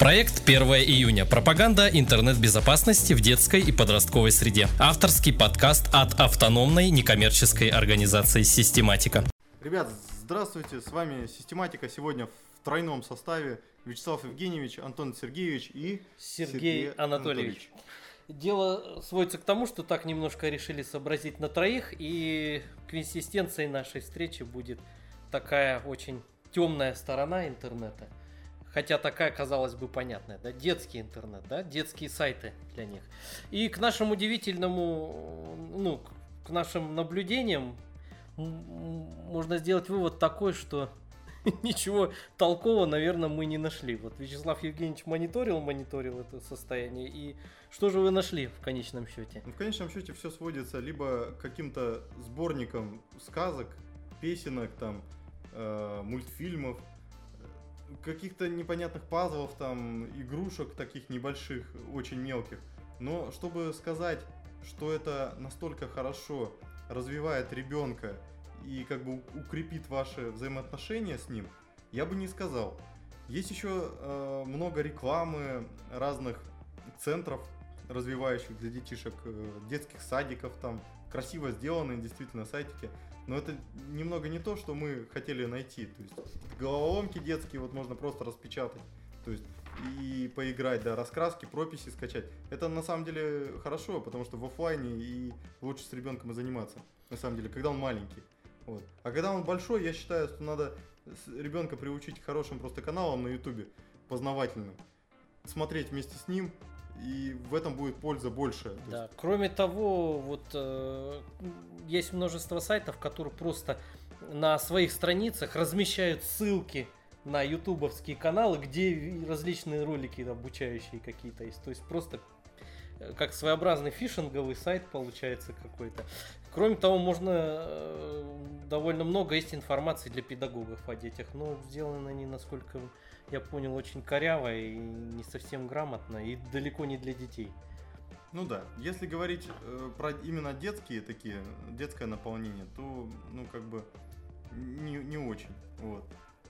Проект 1 июня. Пропаганда интернет-безопасности в детской и подростковой среде. Авторский подкаст от автономной некоммерческой организации «Систематика». Ребят, здравствуйте, с вами «Систематика». Сегодня в тройном составе Вячеслав Евгеньевич, Антон Сергеевич и Сергей, Сергей Анатольевич. Анатольевич. Дело сводится к тому, что так немножко решили сообразить на троих, и консистенцией нашей встречи будет такая очень темная сторона интернета – Хотя такая, казалось бы, понятная, да, детский интернет, да, детские сайты для них. И к нашему удивительному, ну, к нашим наблюдениям можно сделать вывод такой, что ничего толкового, наверное, мы не нашли. Вот Вячеслав Евгеньевич мониторил, мониторил это состояние. И что же вы нашли в конечном счете? В конечном счете все сводится либо к каким-то сборникам сказок, песенок, там, э, мультфильмов, каких-то непонятных пазлов, там, игрушек таких небольших, очень мелких. Но чтобы сказать, что это настолько хорошо развивает ребенка и как бы укрепит ваши взаимоотношения с ним, я бы не сказал. Есть еще э, много рекламы разных центров развивающих для детишек, э, детских садиков там, красиво сделанные действительно сайтики. Но это немного не то, что мы хотели найти. То есть головоломки детские вот можно просто распечатать. То есть и поиграть, да, раскраски, прописи скачать. Это на самом деле хорошо, потому что в офлайне и лучше с ребенком и заниматься. На самом деле, когда он маленький. Вот. А когда он большой, я считаю, что надо ребенка приучить хорошим просто каналам на ютубе, познавательным. Смотреть вместе с ним, и в этом будет польза больше. Да. Есть... Кроме того, вот э, есть множество сайтов, которые просто на своих страницах размещают ссылки на ютубовские каналы, где различные ролики обучающие какие-то есть. То есть просто э, как своеобразный фишинговый сайт получается какой-то. Кроме того, можно э, довольно много есть информации для педагогов о детях, но сделано они, насколько я понял, очень коряво и не совсем грамотно, и далеко не для детей. Ну да, если говорить э, про именно детские такие, детское наполнение, то, ну, как бы, не, не очень, вот.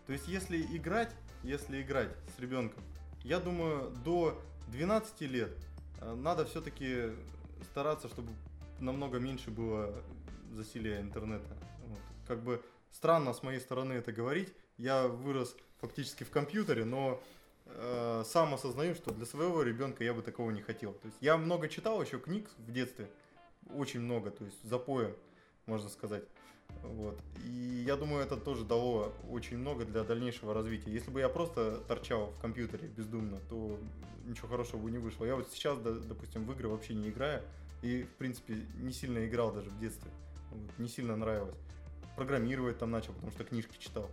То есть, если играть, если играть с ребенком, я думаю, до 12 лет э, надо все-таки стараться, чтобы намного меньше было засилия интернета. Вот. Как бы странно с моей стороны это говорить, я вырос фактически в компьютере, но э, сам осознаю, что для своего ребенка я бы такого не хотел. То есть я много читал еще книг в детстве, очень много, то есть запоя, можно сказать. Вот. И я думаю, это тоже дало очень много для дальнейшего развития. Если бы я просто торчал в компьютере бездумно, то ничего хорошего бы не вышло. Я вот сейчас, допустим, в игры вообще не играю. И, в принципе, не сильно играл даже в детстве. Не сильно нравилось. Программировать там начал, потому что книжки читал.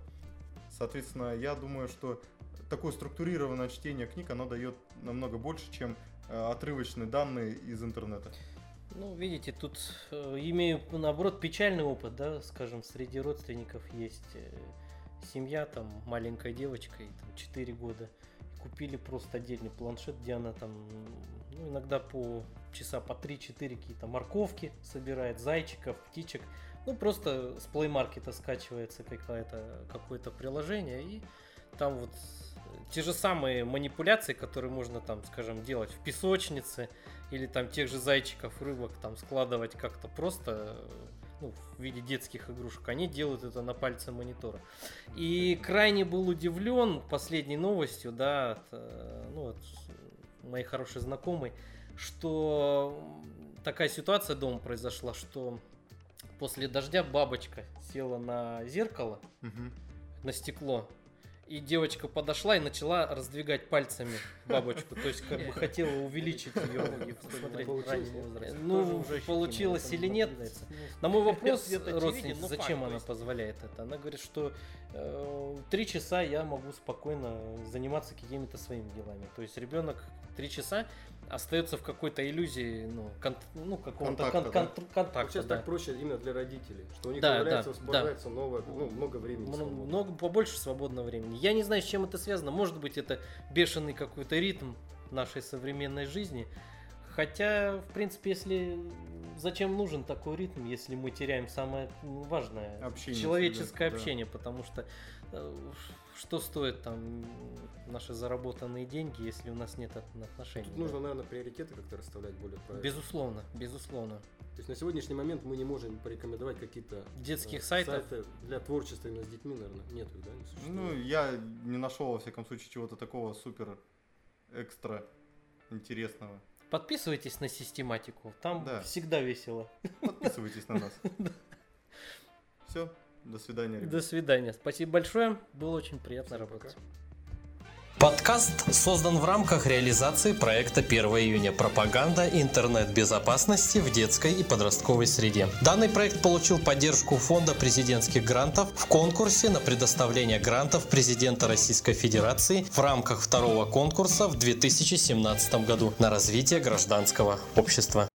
Соответственно, я думаю, что такое структурированное чтение книг, оно дает намного больше, чем э, отрывочные данные из интернета. Ну, видите, тут э, имею, наоборот, печальный опыт, да, скажем, среди родственников есть э, семья, там, маленькая девочка, и там 4 года, купили просто отдельный планшет, где она там, ну, иногда по часа по 3-4 какие-то морковки собирает, зайчиков, птичек, ну, просто с Play Market скачивается какое-то какое-то приложение, и там вот те же самые манипуляции, которые можно там, скажем, делать в песочнице, или там тех же зайчиков, рыбок там складывать как-то просто ну, в виде детских игрушек, они делают это на пальце монитора. И крайне был удивлен последней новостью, да, от, э, ну, от моей хорошей знакомой, что такая ситуация дома произошла, что после дождя бабочка села на зеркало, угу. на стекло, и девочка подошла и начала раздвигать пальцами бабочку. То есть, как бы хотела увеличить ее и посмотреть Ну, получилось или нет. На мой вопрос родственница, зачем она позволяет это? Она говорит, что э, три часа я могу спокойно заниматься какими-то своими делами. То есть ребенок три часа остается в какой-то иллюзии, ну, кон, ну какого-то контакта. Кон, кон, контакта Сейчас да. так проще именно для родителей, что у них да, появляется, да, освобождается да. новое, ну, много времени. Много, побольше свободного времени. Я не знаю, с чем это связано. Может быть, это бешеный какой-то ритм нашей современной жизни. Хотя, в принципе, если зачем нужен такой ритм, если мы теряем самое важное общение, человеческое всегда, общение, да. потому что э, что стоит там наши заработанные деньги, если у нас нет отношений? Тут да? нужно, наверное, приоритеты как-то расставлять более правильно. Безусловно, безусловно. То есть на сегодняшний момент мы не можем порекомендовать какие-то детских э, сайтов? сайты для творчества именно с детьми, наверное, нет да? Не ну, я не нашел, во всяком случае, чего-то такого супер экстра интересного. Подписывайтесь на систематику, там да. всегда весело. Подписывайтесь на нас. Все, до свидания. Ребят. До свидания. Спасибо большое, было очень приятно Всем работать. Пока. Подкаст создан в рамках реализации проекта 1 июня «Пропаганда интернет-безопасности в детской и подростковой среде». Данный проект получил поддержку Фонда президентских грантов в конкурсе на предоставление грантов президента Российской Федерации в рамках второго конкурса в 2017 году на развитие гражданского общества.